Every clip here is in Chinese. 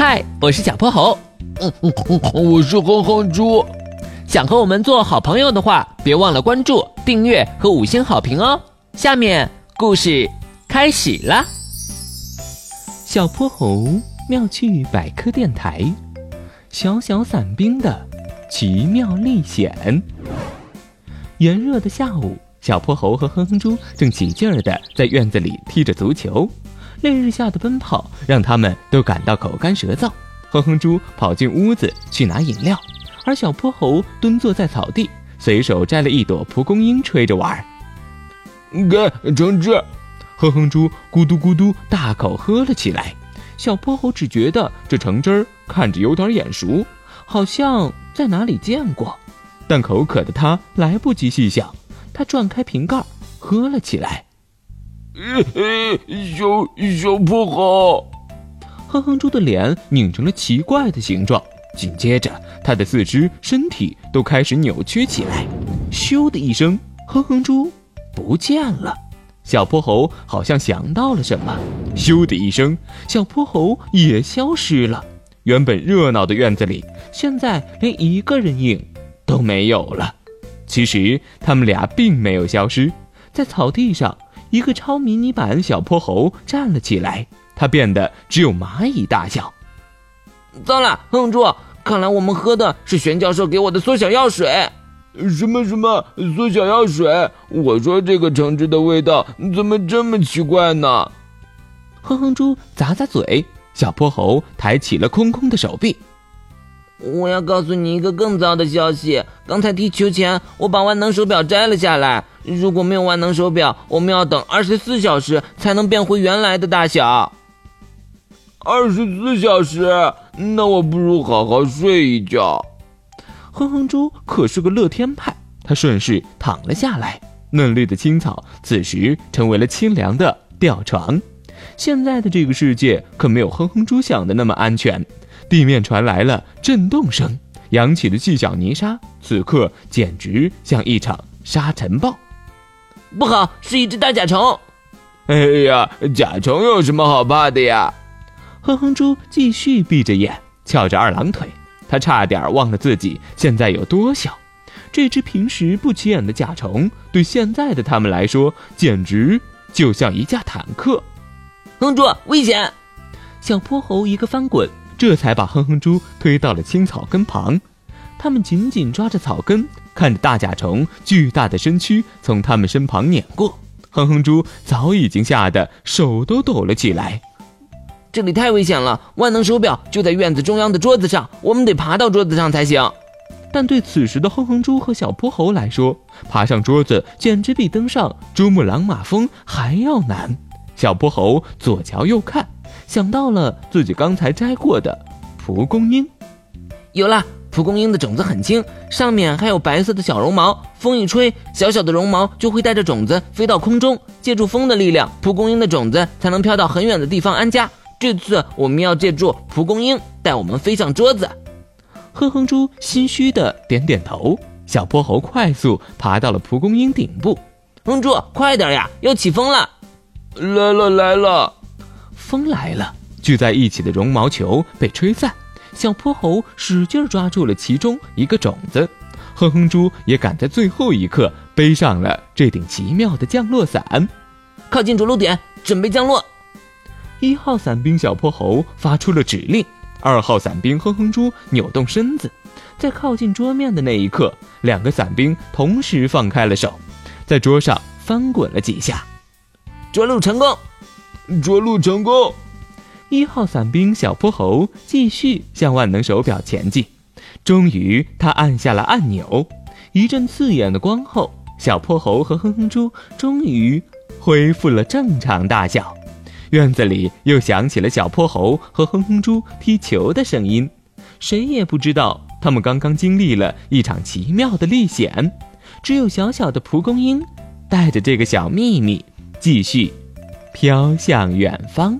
嗨，我是小泼猴。嗯嗯嗯，我是哼哼猪。想和我们做好朋友的话，别忘了关注、订阅和五星好评哦。下面故事开始了。小泼猴妙趣百科电台，小小伞兵的奇妙历险。炎热的下午，小泼猴和哼哼猪正起劲儿的在院子里踢着足球。烈日下的奔跑让他们都感到口干舌燥。哼哼猪跑进屋子去拿饮料，而小泼猴蹲坐在草地，随手摘了一朵蒲公英吹着玩。给橙汁，哼哼猪咕嘟咕嘟大口喝了起来。小泼猴只觉得这橙汁儿看着有点眼熟，好像在哪里见过，但口渴的他来不及细想，他转开瓶盖喝了起来。小小泼猴，哼哼猪的脸拧成了奇怪的形状，紧接着他的四肢、身体都开始扭曲起来。咻的一声，哼哼猪不见了。小泼猴好像想到了什么，咻的一声，小泼猴也消失了。原本热闹的院子里，现在连一个人影都没有了。其实他们俩并没有消失，在草地上。一个超迷你版小泼猴站了起来，它变得只有蚂蚁大小。糟了，哼猪，看来我们喝的是玄教授给我的缩小药水。什么什么缩小药水？我说这个橙汁的味道怎么这么奇怪呢？哼哼猪咂咂嘴，小泼猴抬起了空空的手臂。我要告诉你一个更糟的消息。刚才踢球前，我把万能手表摘了下来。如果没有万能手表，我们要等二十四小时才能变回原来的大小。二十四小时？那我不如好好睡一觉。哼哼猪可是个乐天派，他顺势躺了下来。嫩绿的青草此时成为了清凉的吊床。现在的这个世界可没有哼哼猪想的那么安全。地面传来了震动声，扬起的细小泥沙，此刻简直像一场沙尘暴。不好，是一只大甲虫！哎呀，甲虫有什么好怕的呀？哼哼猪继续闭着眼，翘着二郎腿，他差点忘了自己现在有多小。这只平时不起眼的甲虫，对现在的他们来说，简直就像一架坦克。哼猪，危险！小泼猴一个翻滚。这才把哼哼猪推到了青草根旁，他们紧紧抓着草根，看着大甲虫巨大的身躯从他们身旁碾过。哼哼猪早已经吓得手都抖了起来。这里太危险了，万能手表就在院子中央的桌子上，我们得爬到桌子上才行。但对此时的哼哼猪和小泼猴来说，爬上桌子简直比登上珠穆朗玛峰还要难。小泼猴左瞧右看。想到了自己刚才摘过的蒲公英，有了！蒲公英的种子很轻，上面还有白色的小绒毛，风一吹，小小的绒毛就会带着种子飞到空中，借助风的力量，蒲公英的种子才能飘到很远的地方安家。这次我们要借助蒲公英带我们飞上桌子。哼哼猪心虚的点点头。小泼猴快速爬到了蒲公英顶部。哼猪，快点呀，要起风了！来了来了。风来了，聚在一起的绒毛球被吹散，小泼猴使劲抓住了其中一个种子，哼哼猪也赶在最后一刻背上了这顶奇妙的降落伞，靠近着陆点，准备降落。一号伞兵小泼猴发出了指令，二号伞兵哼哼猪扭动身子，在靠近桌面的那一刻，两个伞兵同时放开了手，在桌上翻滚了几下，着陆成功。着陆成功！一号伞兵小泼猴继续向万能手表前进。终于，他按下了按钮，一阵刺眼的光后，小泼猴和哼哼猪终于恢复了正常大小。院子里又响起了小泼猴和哼哼猪踢球的声音。谁也不知道，他们刚刚经历了一场奇妙的历险。只有小小的蒲公英，带着这个小秘密，继续。飘向远方。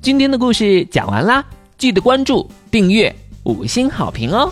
今天的故事讲完啦，记得关注、订阅、五星好评哦！